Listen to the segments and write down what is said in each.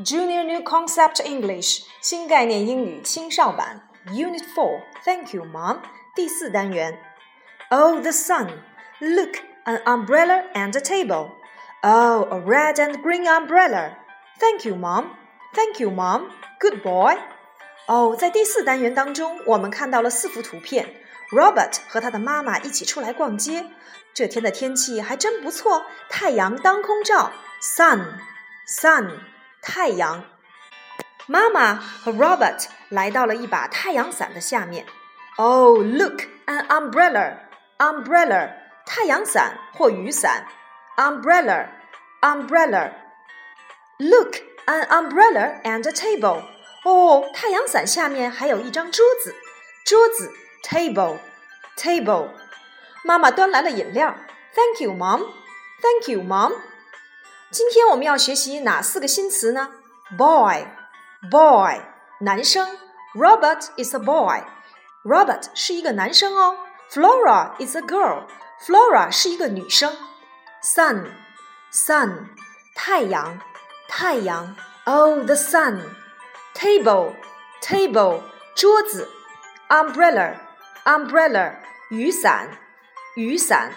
Junior New Concept English 新概念英语青少版 Unit Four Thank you, Mom 第四单元 Oh, the sun! Look, an umbrella and a table. Oh, a red and green umbrella. Thank you, Mom. Thank you, Mom. Good boy. 哦，在第四单元当中，我们看到了四幅图片。Robert 和他的妈妈一起出来逛街。这天的天气还真不错，太阳当空照，sun，sun， 太阳。妈妈和 Robert 来到了一把太阳伞的下面。Oh, look, an umbrella, umbrella，太阳伞或雨伞，umbrella, umbrella。Look, an umbrella and a table。哦，太阳伞下面还有一张桌子，桌子。table table。妈妈端来了饮料。Thank you, mom. Thank you, mom. 今天我们要学习哪四个新词呢？Boy, boy，男生。Robert is a boy. Robert 是一个男生哦。Flora is a girl. Flora 是一个女生。Sun, sun，太阳，太阳。Oh, the sun. Table, table，桌子。Umbrella umbrella 雨伞，雨伞。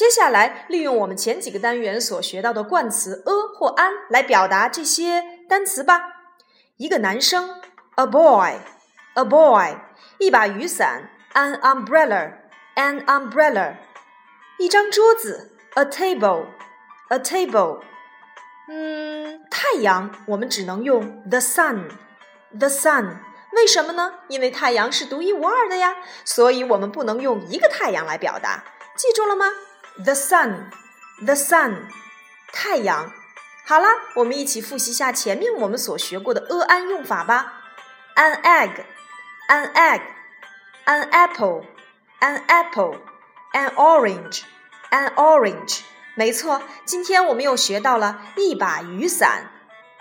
接下来，利用我们前几个单元所学到的冠词 a 或 an 来表达这些单词吧。一个男生，a boy，a boy；一把雨伞，an umbrella，an umbrella；一张桌子，a table，a table。嗯，太阳，我们只能用 the sun，the sun。为什么呢？因为太阳是独一无二的呀，所以我们不能用一个太阳来表达。记住了吗？The sun，the sun，太阳。好了，我们一起复习一下前面我们所学过的 a an 用法吧。An egg，an egg，an apple，an apple，an orange，an orange。没错，今天我们又学到了一把雨伞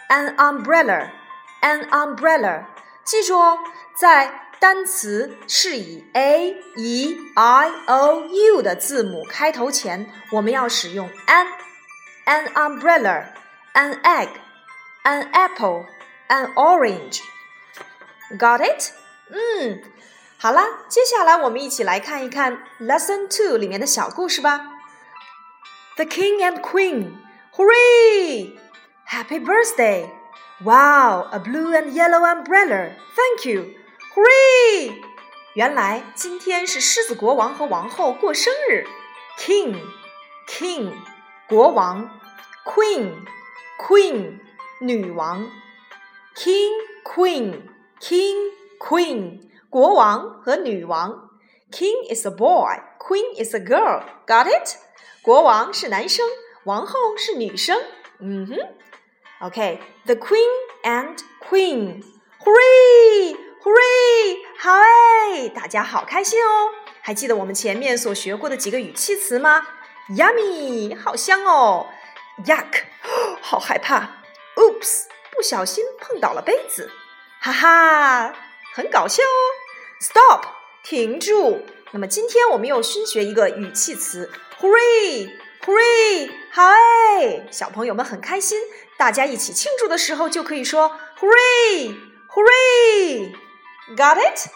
，an umbrella，an umbrella。记住哦，在单词是以 a、e、i、o、u 的字母开头前，我们要使用 an。An umbrella, an egg, an apple, an orange. Got it? 嗯，好啦，接下来我们一起来看一看 Lesson Two 里面的小故事吧。The King and Queen, hooray! Happy birthday! Wow, a blue and yellow umbrella. Thank you. Hooray! 原来今天是狮子国王和王后过生日。King, King，国王；Queen, Queen，女王。King, Queen, King, Queen，国王和女王。King is a boy, Queen is a girl. Got it? 国王是男生，王后是女生。嗯哼。Okay, the Queen and Queen. Hooray！好哎，大家好开心哦！还记得我们前面所学过的几个语气词吗？Yummy，好香哦！Yuck，好害怕！Oops，不小心碰倒了杯子。哈哈，很搞笑哦！Stop，停住。那么今天我们又新学一个语气词，Hooray！Hooray！好哎，小朋友们很开心。大家一起庆祝的时候，就可以说 “Hooray! Hooray!” Got it?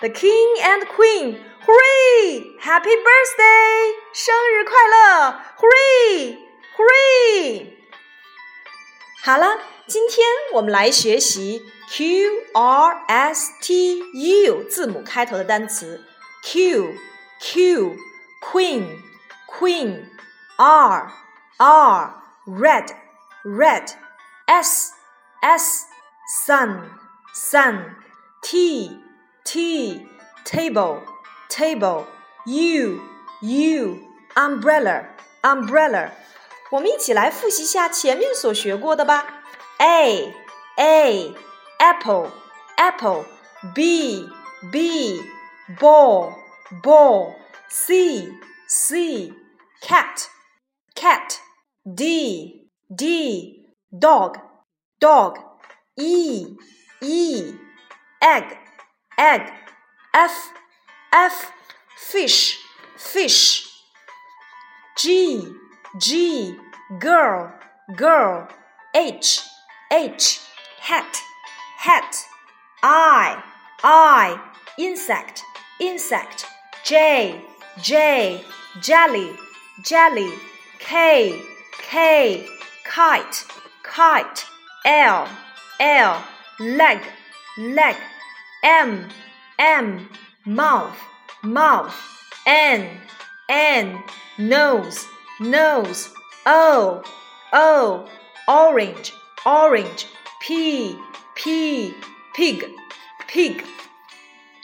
The king and queen, hooray! Happy birthday! 生日快乐！Hooray! Hooray! 好了，今天我们来学习 Q R S T U 字母开头的单词。Q Q Queen Queen R R Red red, s s sun sun, t t table table, u u umbrella umbrella。我们一起来复习一下前面所学过的吧。a a apple apple b b ball ball c c cat cat d D dog dog E E egg egg F F fish fish. G G girl girl. H H hat hat. I I insect insect. J J jelly jelly. K K kite kite. L L leg leg. M. M. Mouth. Mouth. N. N. Nose. Nose. O. O. Orange. Orange. P. P. Pig. Pig.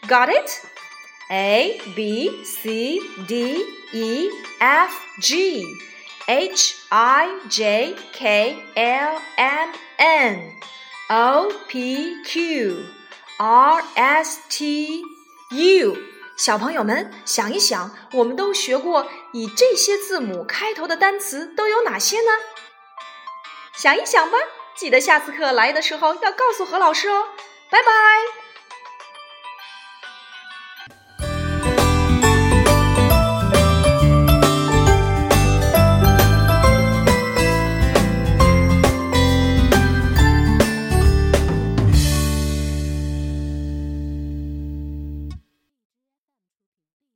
Got it? A B C D E F G. H I J K L M N O P Q R S T U。小朋友们，想一想，我们都学过以这些字母开头的单词都有哪些呢？想一想吧，记得下次课来的时候要告诉何老师哦。拜拜。